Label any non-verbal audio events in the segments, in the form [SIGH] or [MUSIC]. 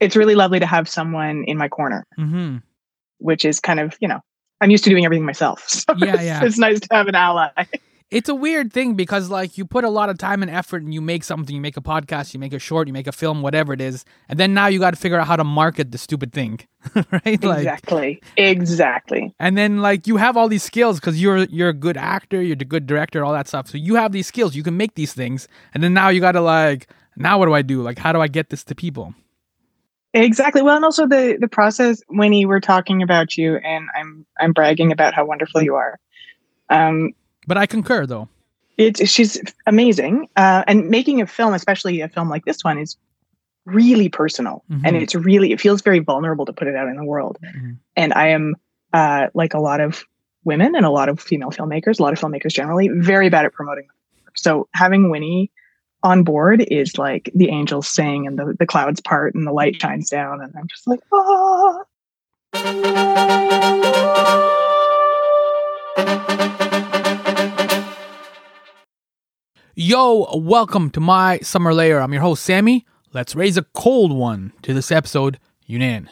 it's really lovely to have someone in my corner, hmm which is kind of you know I'm used to doing everything myself, [LAUGHS] so Yeah, it's, yeah. it's nice to have an ally. It's a weird thing because like you put a lot of time and effort and you make something, you make a podcast, you make a short, you make a film, whatever it is, and then now you got to figure out how to market the stupid thing, [LAUGHS] right? Like, exactly, exactly. and then like you have all these skills because you're you're a good actor, you're a good director, all that stuff. So you have these skills, you can make these things, and then now you got to like, now what do I do? Like, how do I get this to people? Exactly. Well, and also the the process when you were talking about you, and I'm I'm bragging about how wonderful you are. Um, But I concur though. it's she's amazing, uh, and making a film, especially a film like this one, is really personal, and Mhm. it's really it feels very vulnerable to put it out in the world. Mhm. And I am uh, like a lot of women and a lot of female filmmakers, a lot of filmmakers generally, very bad at promoting. So having Winnie on board is like the angels sing and the, the clouds part and the light shines down and I'm just like, ah. Yo, welcome to My Summer Lair. I'm your host, Sammy. Let's raise a cold one to this episode, Younan.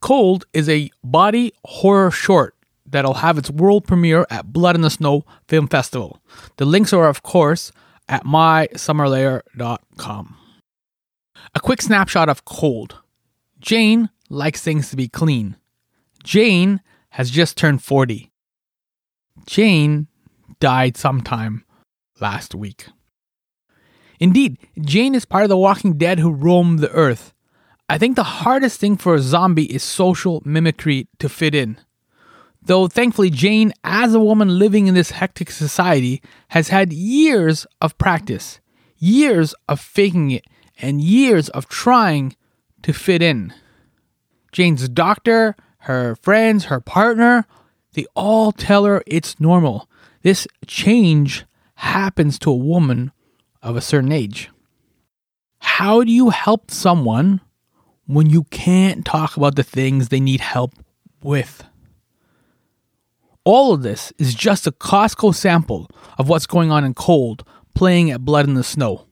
Cold is a body horror short that'll have its world premiere at Blood in the Snow Film Festival. The links are, of course, at mysummerlair.com. A quick snapshot of Cold. Jane likes things to be clean. Jane has just turned 40. Jane died sometime last week. Indeed, Jane is part of the Walking Dead who roam the earth. I think the hardest thing for a zombie is social mimicry to fit in. Though thankfully, Jane, as a woman living in this hectic society, has had years of practice, years of faking it, and years of trying to fit in. Jane's doctor, her friends, her partner, they all tell her it's normal. This change happens to a woman of a certain age. How do you help someone when you can't talk about the things they need help with? All of this is just a Costco sample of what's going on in Cold, playing at Blood in the Snow.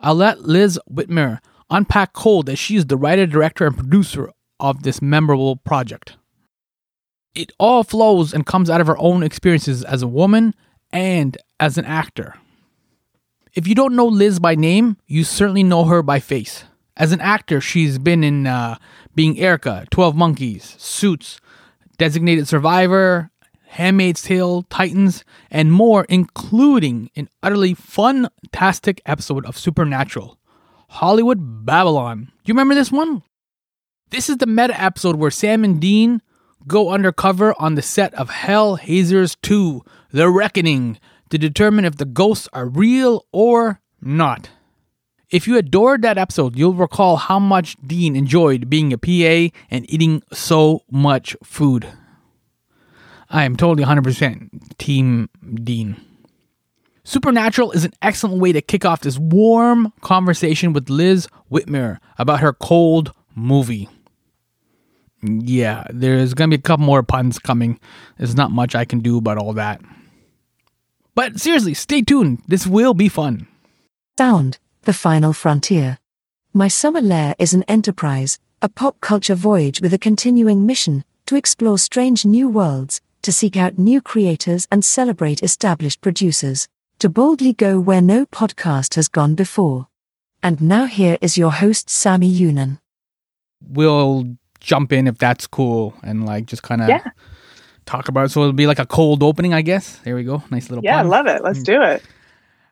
I'll let Liz Whitmere unpack Cold as she is the writer, director, and producer of this memorable project. It all flows and comes out of her own experiences as a woman and as an actor. If you don't know Liz by name, you certainly know her by face. As an actor, she's been in uh, Being Erica, 12 Monkeys, Suits, Designated Survivor, Handmaid's Tale, Titans, and more, including an utterly fantastic episode of Supernatural, Hollywood Babylon. Do you remember this one? This is the meta episode where Sam and Dean go undercover on the set of Hell Hazers 2 The Reckoning to determine if the ghosts are real or not. If you adored that episode, you'll recall how much Dean enjoyed being a PA and eating so much food. I am totally 100% Team Dean. Supernatural is an excellent way to kick off this warm conversation with Liz Whitmere about her cold movie. Yeah, there's gonna be a couple more puns coming. There's not much I can do about all that. But seriously, stay tuned. This will be fun. Sound, The Final Frontier. My Summer Lair is an enterprise, a pop culture voyage with a continuing mission to explore strange new worlds, to seek out new creators and celebrate established producers, to boldly go where no podcast has gone before. And now here is your host, Sammy Younan. We'll jump in if that's cool and like just kind of Yeah. talk about it. So it'll be like a cold opening, I guess. There we go. Nice little Yeah, I love it. Let's do it.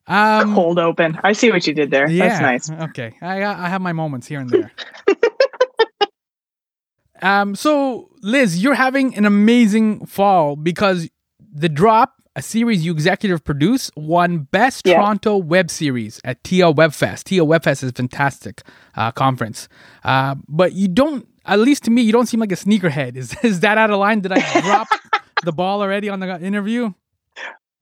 um, Cold open. I see what you did there. Yeah. That's nice. Okay. I I have my moments here and there. [LAUGHS] um so Liz, you're having an amazing fall because The Drop, a series you executive produce, won Best Yeah. Toronto Web Series at TO Webfest. TO Webfest is a fantastic uh, conference. Uh, but you don't at least to me, you don't seem like a sneakerhead. Is [LAUGHS] is that out of line? Did I drop [LAUGHS] the ball already on the interview?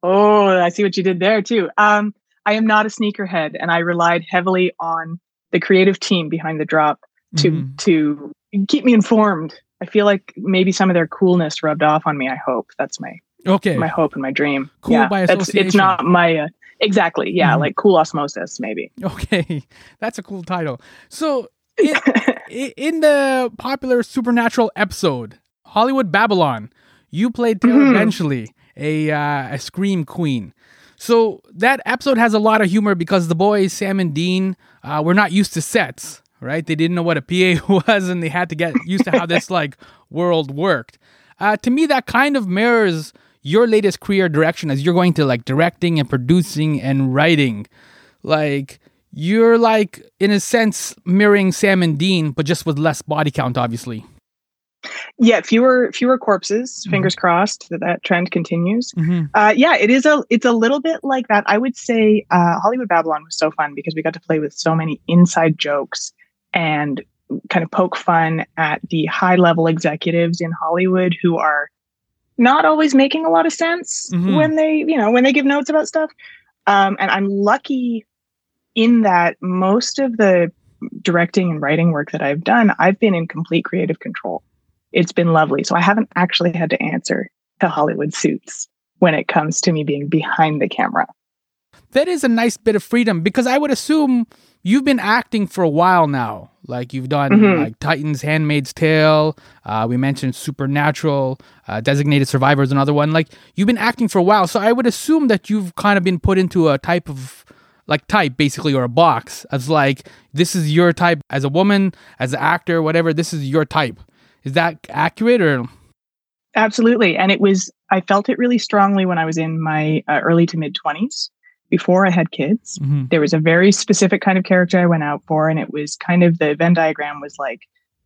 Oh, I see what you did there too. Um, I am not a sneakerhead, and I relied heavily on the creative team behind the drop to Mhm. to keep me informed. I feel like maybe some of their coolness rubbed off on me. I hope that's my Okay. my hope and my dream. Cool yeah, by that's, it's association. not my uh, exactly. Yeah, Mhm. like cool osmosis, maybe. Okay, [LAUGHS] that's a cool title. So in, [LAUGHS] in the popular supernatural episode Hollywood Babylon, you played Taylor Mhm. Benchley, a uh, a scream queen. So that episode has a lot of humor because the boys Sam and Dean uh, were not used to sets, right? They didn't know what a PA [LAUGHS] was, and they had to get used to how this [LAUGHS] like world worked. Uh, to me, that kind of mirrors your latest career direction as you're going to like directing and producing and writing. Like you're like in a sense mirroring Sam and Dean, but just with less body count, obviously. yeah, fewer fewer corpses. Mhm. Fingers crossed that that trend continues. Mm-hmm. Uh, yeah, it is a it's a little bit like that. I would say uh, Hollywood Babylon was so fun because we got to play with so many inside jokes and kind of poke fun at the high level executives in Hollywood who are not always making a lot of sense Mhm. when they you know when they give notes about stuff. Um, and I'm lucky in that most of the directing and writing work that I've done, I've been in complete creative control. It's been lovely. So I haven't actually had to answer to Hollywood suits when it comes to me being behind the camera. That is a nice bit of freedom because I would assume you've been acting for a while now. Like you've done Mhm. like Titans, Handmaid's Tale. Uh, we mentioned Supernatural, uh, Designated Survivor is another one. Like you've been acting for a while, so I would assume that you've kind of been put into a type of like type basically or a box as like this is your type as a woman, as an actor, whatever. This is your type. Is that accurate or? Absolutely. And it was, I felt it really strongly when I was in my uh, early to mid 20s before I had kids. Mhm. There was a very specific kind of character I went out for, and it was kind of the Venn diagram was like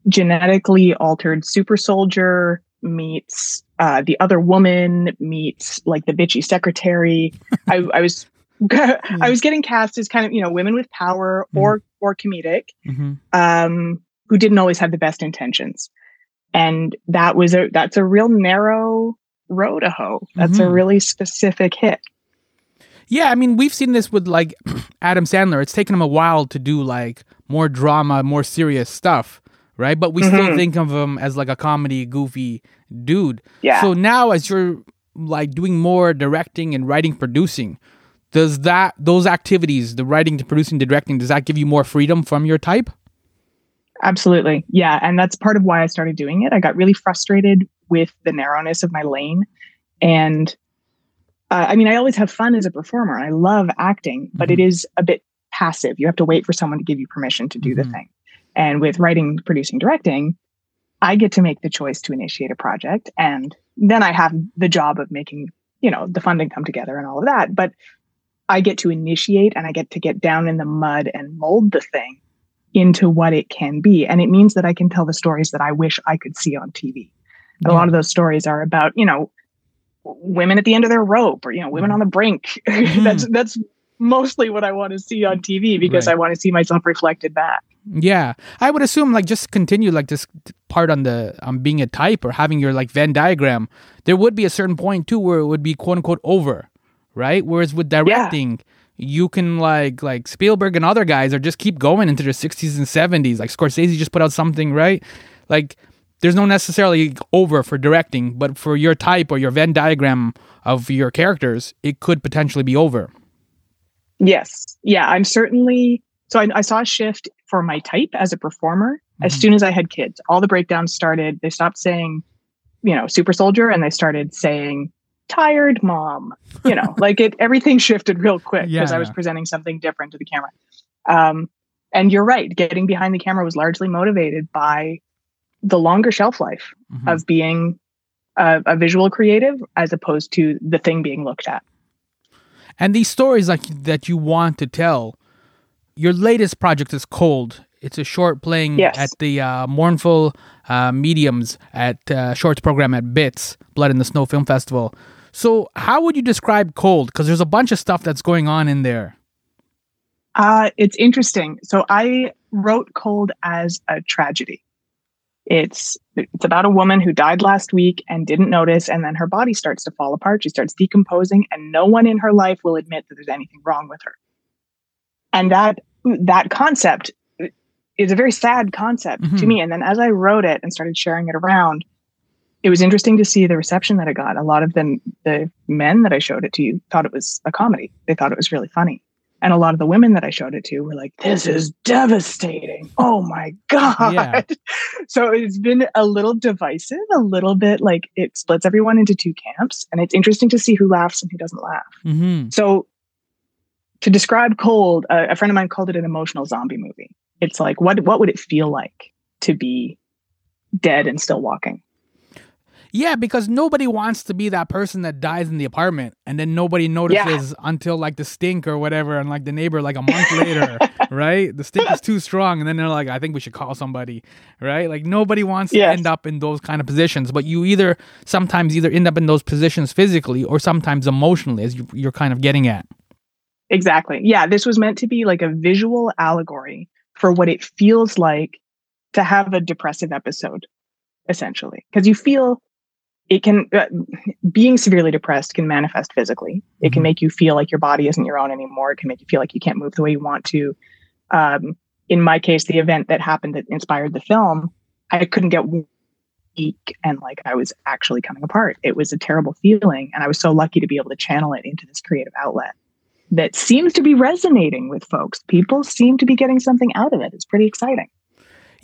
genetically altered super soldier meets uh, the other woman meets like the bitchy secretary. [LAUGHS] I, I was. [LAUGHS] I was getting cast as kind of you know women with power or or comedic, Mhm. um, who didn't always have the best intentions. And that was a that's a real narrow road to hoe. That's a Mhm. really specific hit. Yeah, I mean, we've seen this with like [CLEARS THROAT] Adam Sandler. It's taken him a while to do like more drama, more serious stuff, right? But we still Mhm. think of him as like a comedy, goofy dude. Yeah. So now, as you're like doing more directing and writing, producing, does that those activities, the writing, the producing, the directing, does that give you more freedom from your type? Absolutely. Yeah. And that's part of why I started doing it. I got really frustrated with the narrowness of my lane. And uh, I mean, I always have fun as a performer. I love acting, but it is a bit passive. You have to wait for someone to give you permission to do Mhm. the thing. And with writing, producing, directing, I get to make the choice to initiate a project. And then I have the job of making, you know, the funding come together and all of that. But I get to initiate and I get to get down in the mud and mold the thing into what it can be. And it means that I can tell the stories that I wish I could see on TV. And A lot of those stories are about, you know, women at the end of their rope or, you know, women Mhm. on the brink. [LAUGHS] Mhm. that's that's mostly what I want to see on TV because Right. I want to see myself reflected back. Yeah, I would assume like just continue like this part on the on being a type or having your like Venn diagram. There would be a certain point too where it would be quote unquote over, right? Whereas with directing, you can like like Spielberg and other guys are just keep going into their sixties and seventies. Like Scorsese just put out something, right? Like there's no necessarily over for directing, but for your type or your Venn diagram of your characters, it could potentially be over. Yes. Yeah, I'm certainly so I, I saw a shift for my type as a performer as Mhm. soon as I had kids. All the breakdowns started, they stopped saying, you know, super soldier and they started saying tired mom. You know, like it everything shifted real quick [LAUGHS] because I was Yeah. presenting something different to the camera. Um and you're right, getting behind the camera was largely motivated by the longer shelf life Mhm. of being a, a visual creative as opposed to the thing being looked at. And these stories like that you want to tell. Your latest project is Cold. It's a short playing Yes. at the uh, Mournful uh, Mediums at uh, shorts program at BITS Blood in the Snow Film Festival. So, how would you describe Cold? Because there's a bunch of stuff that's going on in there. Uh, it's interesting. So I wrote Cold as a tragedy. It's it's about a woman who died last week and didn't notice, and then her body starts to fall apart. She starts decomposing, and no one in her life will admit that there's anything wrong with her. And that that concept is a very sad concept to Mhm. me. And then as I wrote it and started sharing it around, it was interesting to see the reception that it got. A lot of the the men that I showed it to you thought it was a comedy. They thought it was really funny And a lot of the women that I showed it to were like, this is devastating. Oh my God. Yeah. [LAUGHS] So it's been a little divisive, a little bit like it splits everyone into two camps. And it's interesting to see who laughs and who doesn't laugh. Mm-hmm. So to describe cold, uh, a friend of mine called it an emotional zombie movie. It's like, what, what would it feel like to be dead and still walking? Yeah, because nobody wants to be that person that dies in the apartment and then nobody notices until like the stink or whatever, and like the neighbor like a month later, [LAUGHS] right? The stink is too strong, and then they're like, I think we should call somebody, right? Like nobody wants Yes. to end up in those kind of positions, but you either sometimes either end up in those positions physically or sometimes emotionally, as you, you're kind of getting at. Exactly. Yeah, this was meant to be like a visual allegory for what it feels like to have a depressive episode, essentially. Because you feel it can, uh, being severely depressed can manifest physically. It can Mhm. make you feel like your body isn't your own anymore. It can make you feel like you can't move the way you want to. Um, in my case, the event that happened that inspired the film, I couldn't get weak and like I was actually coming apart. It was a terrible feeling. And I was so lucky to be able to channel it into this creative outlet that seems to be resonating with folks. People seem to be getting something out of it. It's pretty exciting.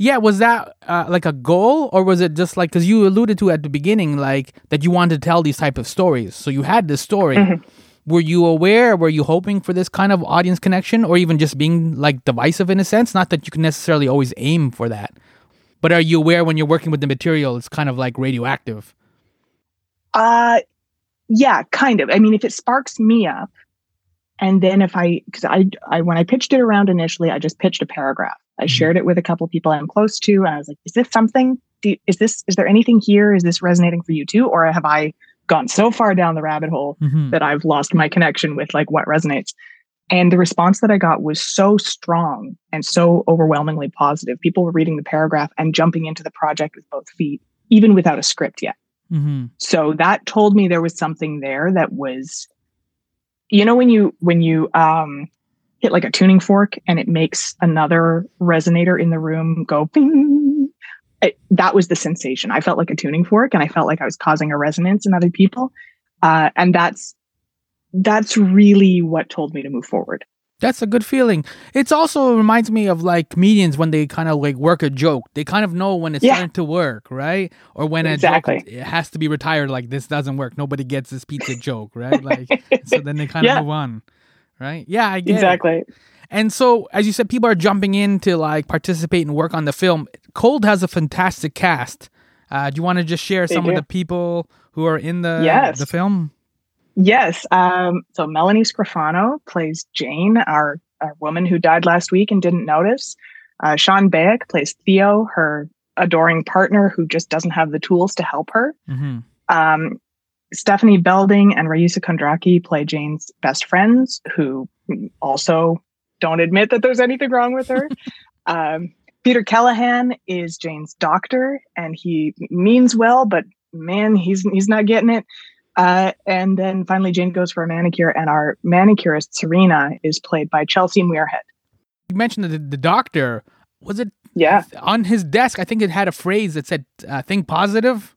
Yeah, was that uh, like a goal, or was it just like because you alluded to at the beginning, like that you wanted to tell these type of stories? So you had this story. Mhm. Were you aware? Were you hoping for this kind of audience connection, or even just being like divisive in a sense? Not that you can necessarily always aim for that, but are you aware when you're working with the material, it's kind of like radioactive? Uh yeah, kind of. I mean, if it sparks me up, and then if I, because I, I, when I pitched it around initially, I just pitched a paragraph. I Mhm. shared it with a couple of people I'm close to, and I was like, "Is this something? Do, is this? Is there anything here? Is this resonating for you too, or have I gone so far down the rabbit hole Mm-hmm. that I've lost my connection with like what resonates. And the response that I got was so strong and so overwhelmingly positive. People were reading the paragraph and jumping into the project with both feet, even without a script yet. Mm-hmm. So that told me there was something there that was, you know, when you when you um, hit like a tuning fork and it makes another resonator in the room go ping. It, that was the sensation. I felt like a tuning fork, and I felt like I was causing a resonance in other people, uh, and that's that's really what told me to move forward. That's a good feeling. It's also reminds me of like comedians when they kind of like work a joke. They kind of know when it's Yeah. starting to work, right? Or when a Exactly. joke it has to be retired. Like this doesn't work. Nobody gets this pizza joke, right? Like [LAUGHS] so then they kind of Yeah. move on, right? Yeah, I get it. exactly. And so, as you said, people are jumping in to like participate and work on the film. Cold has a fantastic cast. Uh, do you want to just share They some of the people who are in the Yes. the film? Yes. Um, so Melanie Scrofano plays Jane, our, our woman who died last week and didn't notice. Uh, Sean Bayek plays Theo, her adoring partner who just doesn't have the tools to help her. Mm-hmm. Um, Stephanie Belding and Raisa Kondraki play Jane's best friends, who also don't admit that there's anything wrong with her. [LAUGHS] um, Peter Callahan is Jane's doctor, and he means well, but man, he's he's not getting it. Uh, and then finally, Jane goes for a manicure, and our manicurist Serena is played by Chelsea Muirhead. You mentioned the, the doctor. Was it Yeah, on his desk? I think it had a phrase that said uh, "think positive."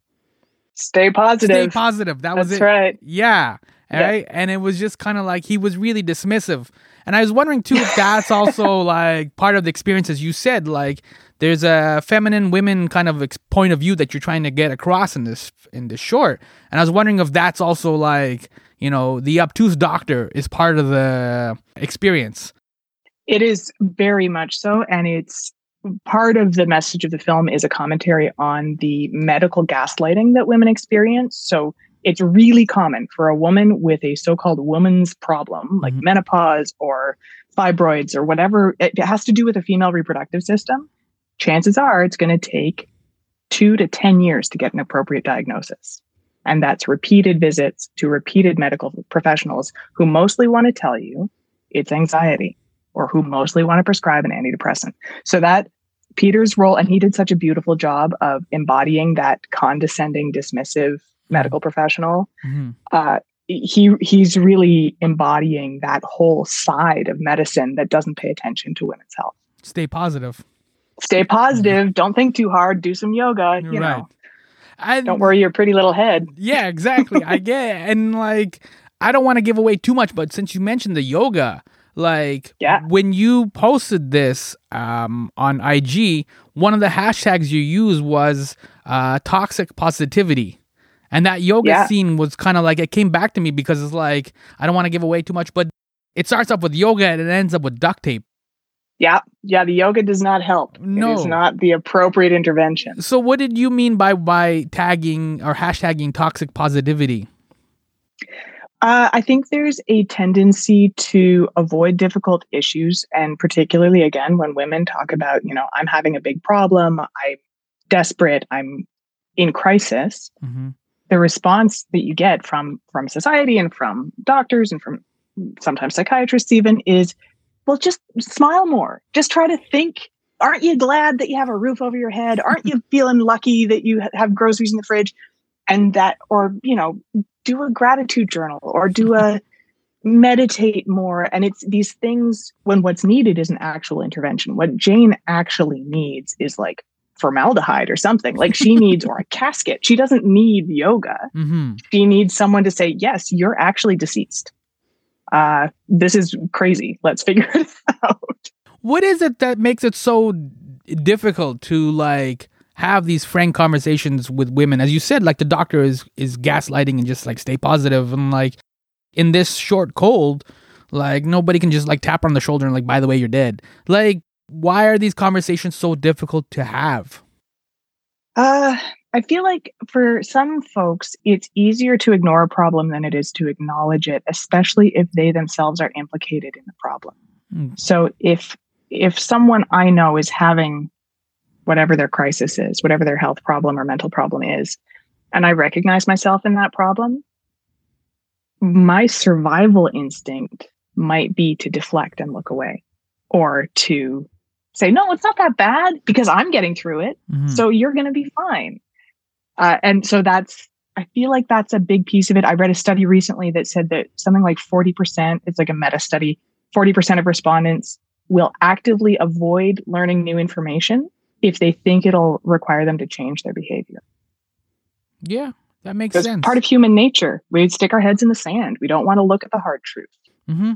Stay positive. Stay positive. That was That's it. right. Yeah. Right. And it was just kind of like he was really dismissive. And I was wondering too if that's also [LAUGHS] like part of the experience, as you said, like there's a feminine women kind of ex- point of view that you're trying to get across in this in this short. And I was wondering if that's also like you know the obtuse doctor is part of the experience. It is very much so. And it's part of the message of the film is a commentary on the medical gaslighting that women experience. So it's really common for a woman with a so called woman's problem, like Mhm. menopause or fibroids or whatever it has to do with the female reproductive system. Chances are it's going to take two to 10 years to get an appropriate diagnosis. And that's repeated visits to repeated medical professionals who mostly want to tell you it's anxiety or who mostly want to prescribe an antidepressant. So that Peter's role, and he did such a beautiful job of embodying that condescending, dismissive medical professional. Mhm. Uh, he he's really embodying that whole side of medicine that doesn't pay attention to women's health. Stay positive. Stay positive. Don't think too hard. Do some yoga. You Mm-hmm. right. know, I, don't worry your pretty little head. Yeah, exactly. I [LAUGHS] get it. And like, I don't want to give away too much, but since you mentioned the yoga, like Yeah. when you posted this um, on IG, one of the hashtags you used was uh, toxic positivity. And that yoga Yeah. scene was kind of like it came back to me because it's like I don't want to give away too much, but it starts off with yoga and it ends up with duct tape. Yeah. Yeah. The yoga does not help. It No. is not the appropriate intervention. So what did you mean by by tagging or hashtagging toxic positivity? Uh, I think there's a tendency to avoid difficult issues. And particularly, again, when women talk about, you know, I'm having a big problem, I'm desperate, I'm in crisis, Mm-hmm. the response that you get from from society and from doctors and from sometimes psychiatrists even is well just smile more just try to think aren't you glad that you have a roof over your head aren't you [LAUGHS] feeling lucky that you have groceries in the fridge and that or you know do a gratitude journal or do a meditate more. And it's these things when what's needed is an actual intervention. What jane actually needs is like formaldehyde or something. Like she [LAUGHS] needs or a casket. She doesn't need yoga. Mm-hmm. she needs someone to say yes you're actually deceased. Uh this is crazy. Let's figure [LAUGHS] it out. What is it that makes it so difficult to like have these frank conversations with women? As you said, like the doctor is is gaslighting and just like stay positive and like in this short cold, like nobody can just like tap her on the shoulder and like by the way you're dead. Like why are these conversations so difficult to have? uh i feel like for some folks it's easier to ignore a problem than it is to acknowledge it especially if they themselves are implicated in the problem Mm. so if if someone i know is having whatever their crisis is whatever their health problem or mental problem is and i recognize myself in that problem my survival instinct might be to deflect and look away or to say no it's not that bad because i'm getting through it Mhm. so you're going to be fine. Uh, and so that's i feel like that's a big piece of it. I read a study recently that said that something like 40% it's like a meta study 40% of respondents will actively avoid learning new information if they think it'll require them to change their behavior. Yeah, that makes that's sense. part of human nature. We stick our heads in the sand. We don't want to look at the hard truth. Hmm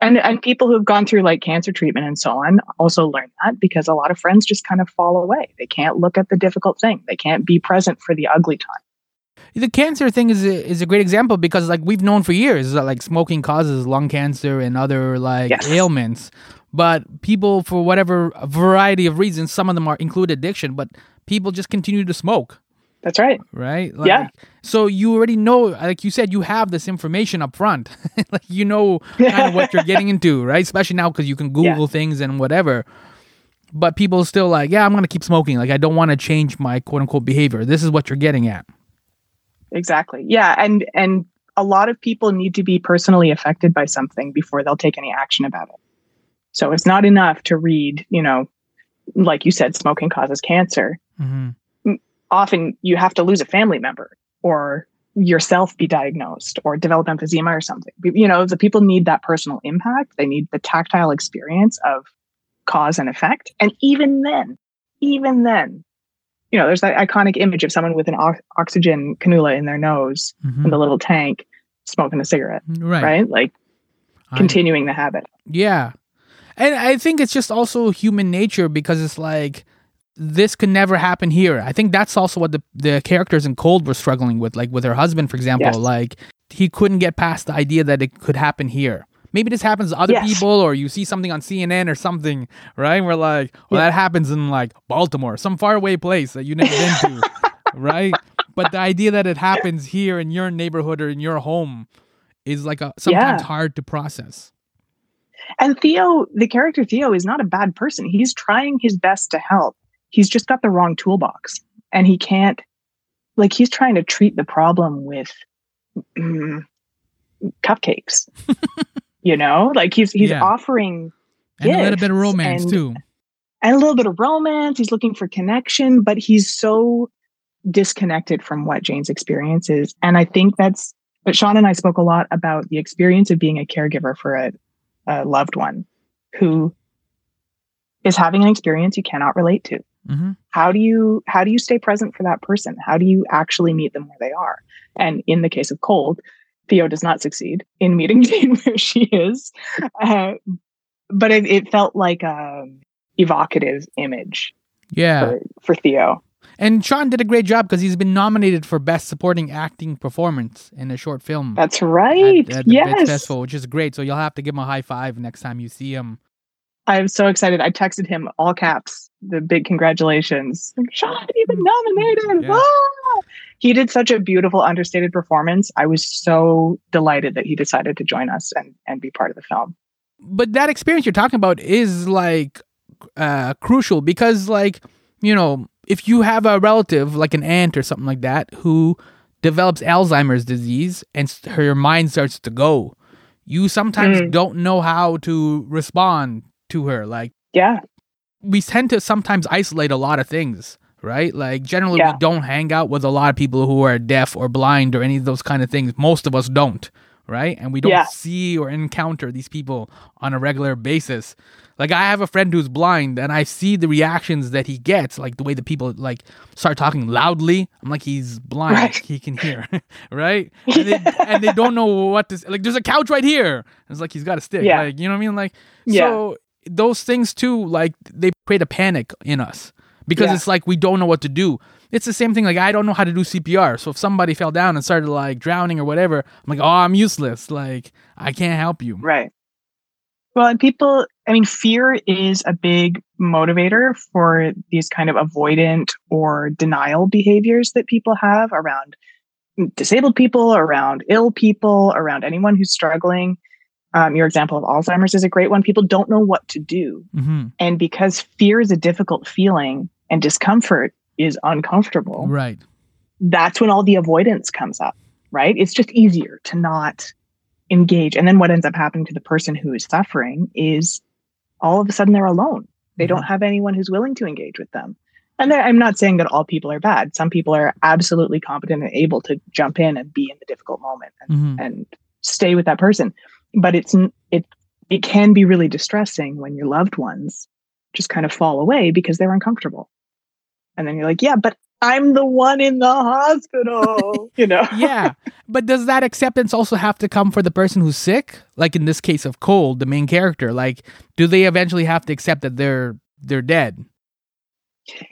and and people who've gone through like cancer treatment and so on also learn that because a lot of friends just kind of fall away. They can't look at the difficult thing. They can't be present for the ugly time. The cancer thing is a, is a great example because like we've known for years that like smoking causes lung cancer and other like Yes. ailments, but people for whatever variety of reasons, some of them are include addiction, but people just continue to smoke, that's right right? Yeah. So you already know, like you said, you have this information up front, [LAUGHS] like you know kind of what you're [LAUGHS] getting into, right? Especially now because you can Google things and whatever. But people still like, yeah, I'm gonna keep smoking. Like I don't want to change my quote unquote behavior. This is what you're getting at. exactly yeah and and a lot of people need to be personally affected by something before they'll take any action about it so it's not enough to read you know like you said smoking causes cancer hmm often you have to lose a family member or yourself be diagnosed or develop emphysema or something. You know, the people need that personal impact. They need the tactile experience of cause and effect. And even then, even then, you know, there's that iconic image of someone with an o- oxygen cannula in their nose hmm and the little tank smoking a cigarette, Right. right? Like I- continuing the habit. Yeah. And I think it's just also human nature because it's like this could never happen here. I think that's also what the the characters in Cold were struggling with, like with her husband, for example. Yes. Like he couldn't get past the idea that it could happen here. Maybe this happens to other Yes. people, or you see something on CNN or something, right? We're like, well, Yeah. that happens in like Baltimore, some faraway place that you never been to, [LAUGHS] right? But the idea that it happens here in your neighborhood or in your home is like a sometimes Yeah. hard to process. And Theo, the character Theo, is not a bad person. He's trying his best to help. He's just got the wrong toolbox. And he can't, like, he's trying to treat the problem with mm, cupcakes. [LAUGHS] you know, like he's he's Yeah. offering And a little bit of romance and- too. and a little bit of romance. He's looking for connection, but he's so disconnected from what Jane's experience is. And I think that's, but Sean and I spoke a lot about the experience of being a caregiver for a, a loved one who is having an experience you cannot relate to. hmm How do you, how do you stay present for that person? How do you actually meet them where they are? And in the case of cold, Theo does not succeed in meeting [LAUGHS] Jane where she is. Uh, but it, it, felt like a evocative image yeah. for, for Theo. And Sean did a great job because he's been nominated for Best Supporting Acting Performance in a short film. That's right. At, at yes. Festival, which is great. So you'll have to give him a high five next time you see him. I'm so excited. I texted him all caps, the big congratulations. Sean, you've been nominated. Yeah. Ah! He did such a beautiful, understated performance. I was so delighted that he decided to join us and, and be part of the film. But that experience you're talking about is like uh, crucial because, like, you know, if you have a relative like an aunt or something like that who develops Alzheimer's disease and her mind starts to go, you sometimes mm. don't know how to respond to her. Like, yeah, we tend to sometimes isolate a lot of things, right? Like, generally, yeah. we don't hang out with a lot of people who are deaf or blind or any of those kind of things. Most of us don't, right? And we don't yeah. see or encounter these people on a regular basis. Like I have a friend who's blind, and I see the reactions that he gets, like the way the people like start talking loudly. I'm like, he's blind, right. he can hear, [LAUGHS] right? [LAUGHS] And they, and they, don't know what to like. There's a couch right here. It's like he's got a stick. Yeah. Like you know what I mean? Like yeah. so those things too, like they create a panic in us because yeah. it's like we don't know what to do. It's the same thing. Like I don't know how to do CPR. So if somebody fell down and started like drowning or whatever, I'm like, oh, I'm useless. Like I can't help you. Right. Well, and people, I mean, fear is a big motivator for these kind of avoidant or denial behaviors that people have around disabled people, around ill people, around anyone who's struggling. Um, your example of Alzheimer's is a great one. People don't know what to do. Mm-hmm. And because fear is a difficult feeling and discomfort is uncomfortable, right? That's when all the avoidance comes up, right? It's just easier to not engage. And then what ends up happening to the person who is suffering is all of a sudden they're alone. They mm-hmm. don't have anyone who's willing to engage with them. And I'm not saying that all people are bad. Some people are absolutely competent and able to jump in and be in the difficult moment and, mm-hmm. and stay with that person. But it's it it can be really distressing when your loved ones just kind of fall away because they're uncomfortable. And then you're like, yeah, but I'm the one in the hospital, [LAUGHS] you know? yeah. But does that acceptance also have to come for the person who's sick? Like in this case of cold the main character, like do they eventually have to accept that they're they're dead?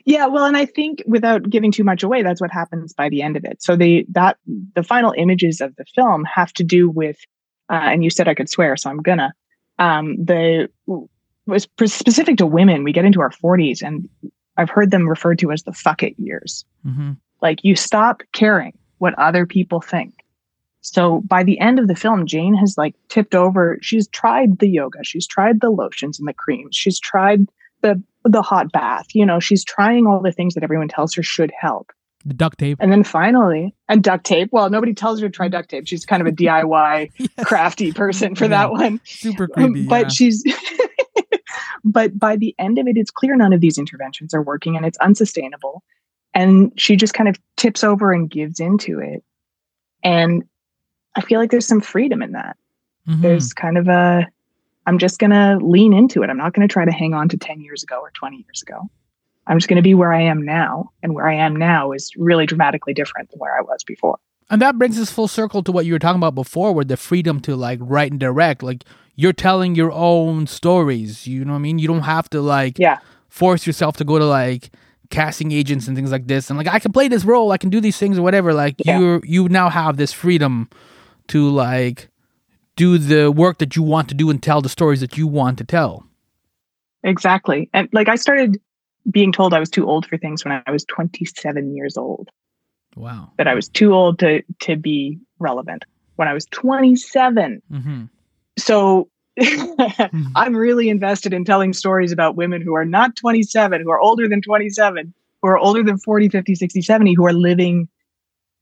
Yeah, well, and I think without giving too much away, that's what happens by the end of it. So the that the final images of the film have to do with, uh, and you said I could swear, so I'm gonna. Um, the was specific to women. We get into our 40s, and I've heard them referred to as the fuck it years. Mm-hmm. Like you stop caring what other people think. So by the end of the film, Jane has like tipped over. She's tried the yoga. She's tried the lotions and the creams. She's tried the the hot bath. You know, she's trying all the things that everyone tells her should help. The duct tape. And then finally, and duct tape. Well, nobody tells her to try duct tape. She's kind of a [LAUGHS] DIY yes. crafty person for yeah. that one. Super creepy. But yeah. she's [LAUGHS] but by the end of it, it's clear none of these interventions are working and it's unsustainable. And she just kind of tips over and gives into it. And I feel like there's some freedom in that. Mm-hmm. There's kind of a, I'm just going to lean into it. I'm not going to try to hang on to 10 years ago or 20 years ago. I'm just going to be where I am now. And where I am now is really dramatically different than where I was before. And that brings us full circle to what you were talking about before with the freedom to like write and direct. Like you're telling your own stories. You know what I mean? You don't have to like yeah. force yourself to go to like casting agents and things like this. And like I can play this role, I can do these things or whatever. Like yeah. you you now have this freedom to like do the work that you want to do and tell the stories that you want to tell. Exactly. And like I started being told I was too old for things when I was 27 years old. Wow. That I was too old to to be relevant when I was 27. Mm-hmm. So. [LAUGHS] I'm really invested in telling stories about women who are not 27, who are older than 27, who are older than 40, 50, 60, 70, who are living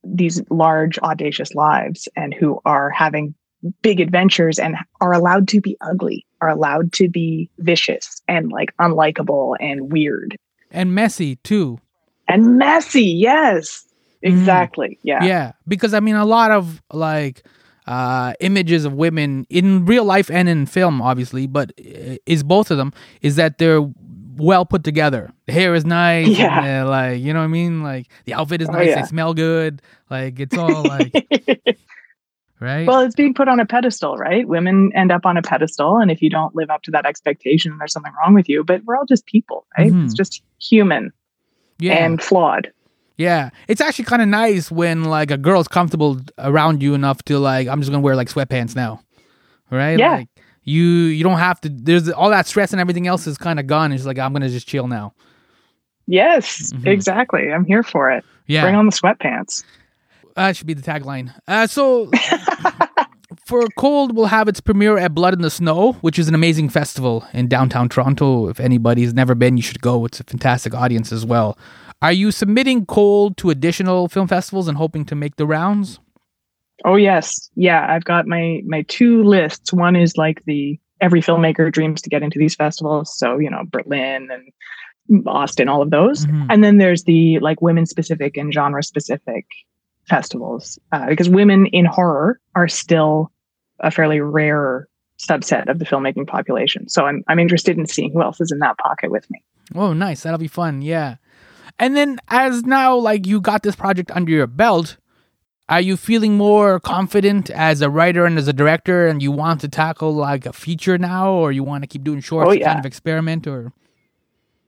these large, audacious lives and who are having big adventures and are allowed to be ugly, are allowed to be vicious and like unlikable and weird. And messy too. And messy, yes. Mm-hmm. Exactly. Mm. Yeah. Yeah. Because I mean, a lot of like uh, images of women in real life and in film, obviously, but is both of them is that they're well put together. The hair is nice. Yeah. like you know what I mean. Like the outfit is oh, nice. Oh, yeah. They smell good. Like it's all like. [LAUGHS] right? Well, it's being put on a pedestal, right? Women end up on a pedestal, and if you don't live up to that expectation, there's something wrong with you. But we're all just people, right? Mhm. It's just human yeah. and flawed. Yeah, it's actually kind of nice when like a girl's comfortable around you enough to like I'm just gonna wear like sweatpants now, right? Yeah. Like, you you don't have to. There's all that stress and everything else is kind of gone. It's like I'm gonna just chill now. Yes, Mhm. exactly. I'm here for it. Yeah, Bring on the sweatpants. that should be the tagline. Uh, so [LAUGHS] for Cold, we'll have its premiere at Blood in the Snow, which is an amazing festival in downtown Toronto. If anybody's never been, you should go. It's a fantastic audience as well. Are you submitting Cold to additional film festivals and hoping to make the rounds? Oh yes, yeah. I've got my my two lists. One is like the every filmmaker dreams to get into these festivals. So you know Berlin and Austin, all of those. Mhm. And then there's the like women specific and genre specific festivals uh, because women in horror are still a fairly rare subset of the filmmaking population. So I'm I'm interested in seeing who else is in that pocket with me. Oh, nice. That'll be fun. Yeah. And then as now like you got this project under your belt, are you feeling more confident as a writer and as a director and you want to tackle like a feature now or you want to keep doing shorts Oh, yeah. kind of experiment or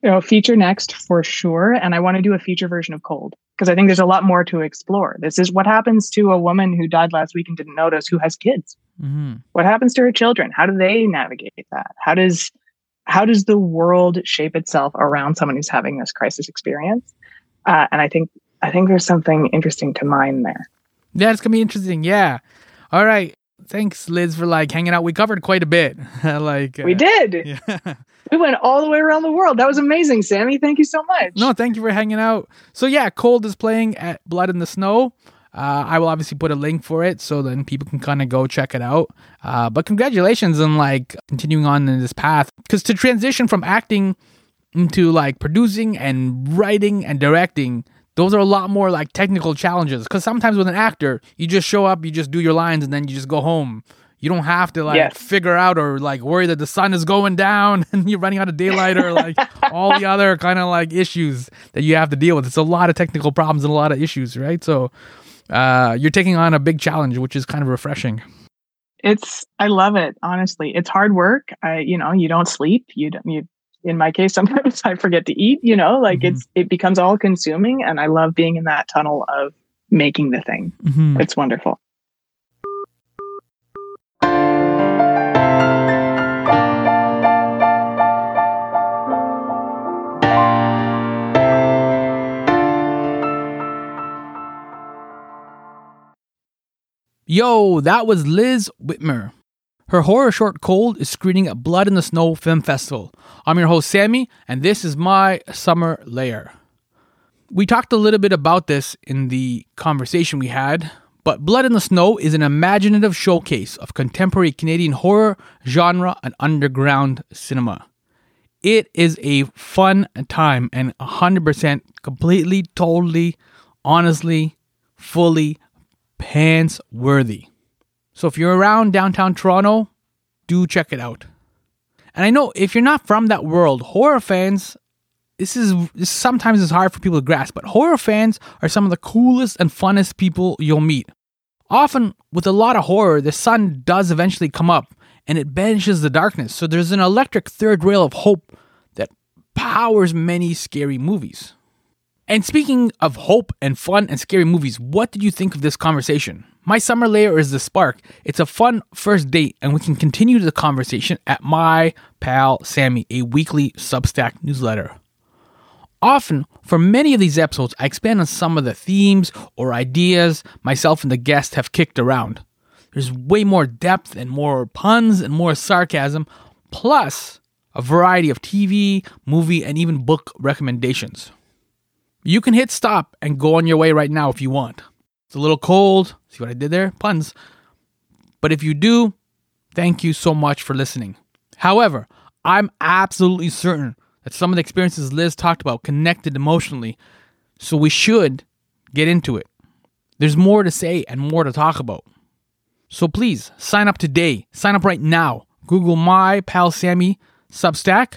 you know, feature next for sure. And I want to do a feature version of Cold because I think there's a lot more to explore. This is what happens to a woman who died last week and didn't notice who has kids. hmm What happens to her children? How do they navigate that? How does how does the world shape itself around someone who's having this crisis experience? Uh, and I think I think there's something interesting to mine there. Yeah, it's gonna be interesting. Yeah. All right. Thanks, Liz, for like hanging out. We covered quite a bit. [LAUGHS] like we uh, did. [LAUGHS] Yeah. We went all the way around the world. That was amazing, Sammy. Thank you so much. No, thank you for hanging out. So yeah, Cold is playing at Blood in the Snow. Uh, I will obviously put a link for it so then people can kind of go check it out. Uh, but congratulations on like continuing on in this path because to transition from acting into like producing and writing and directing, those are a lot more like technical challenges. Because sometimes with an actor, you just show up, you just do your lines, and then you just go home. You don't have to like Yes. figure out or like worry that the sun is going down [LAUGHS] and you're running out of daylight or like [LAUGHS] all the other kind of like issues that you have to deal with. It's a lot of technical problems and a lot of issues, right? So uh, you're taking on a big challenge, which is kind of refreshing. it's I love it. Honestly, it's hard work. I you know you don't sleep. You don't you. In my case, [LAUGHS] sometimes I forget to eat. You know, like Mhm. it's it becomes all consuming, and I love being in that tunnel of making the thing. Mhm. It's wonderful. Yo, that was Liz Whitmere. Her horror short Cold is screening at Blood in the Snow Film Festival. I'm your host, Sammy, and this is My Summer Lair. We talked a little bit about this in the conversation we had, but Blood in the Snow is an imaginative showcase of contemporary Canadian horror, genre, and underground cinema. It is a fun time and 100% completely, totally, honestly, fully pants worthy. So if you're around downtown Toronto, do check it out. And I know if you're not from that world, horror fans, this is this sometimes is hard for people to grasp, but horror fans are some of the coolest and funnest people you'll meet. Often with a lot of horror, the sun does eventually come up and it banishes the darkness. So there's an electric third rail of hope that powers many scary movies. And speaking of hope and fun and scary movies, what did you think of this conversation? My Summer Lair is the spark. It's a fun first date, and we can continue the conversation at my pal Sammy, a weekly Substack newsletter. Often, for many of these episodes, I expand on some of the themes or ideas myself and the guest have kicked around. There's way more depth and more puns and more sarcasm, plus a variety of TV, movie, and even book recommendations. You can hit stop and go on your way right now if you want. It's a little cold. See what I did there? Puns. But if you do, thank you so much for listening. However, I'm absolutely certain that some of the experiences Liz talked about connected emotionally, so we should get into it. There's more to say and more to talk about. So please sign up today. Sign up right now. Google my pal Sammy Substack,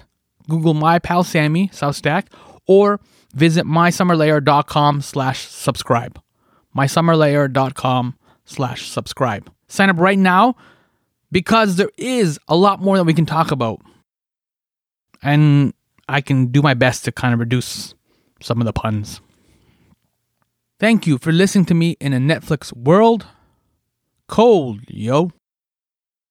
Google my pal Sammy Substack, or visit mysummerlair.com slash subscribe. mysummerlair.com slash subscribe. Sign up right now because there is a lot more that we can talk about. And I can do my best to kind of reduce some of the puns. Thank you for listening to me in a Netflix world. Cold, yo.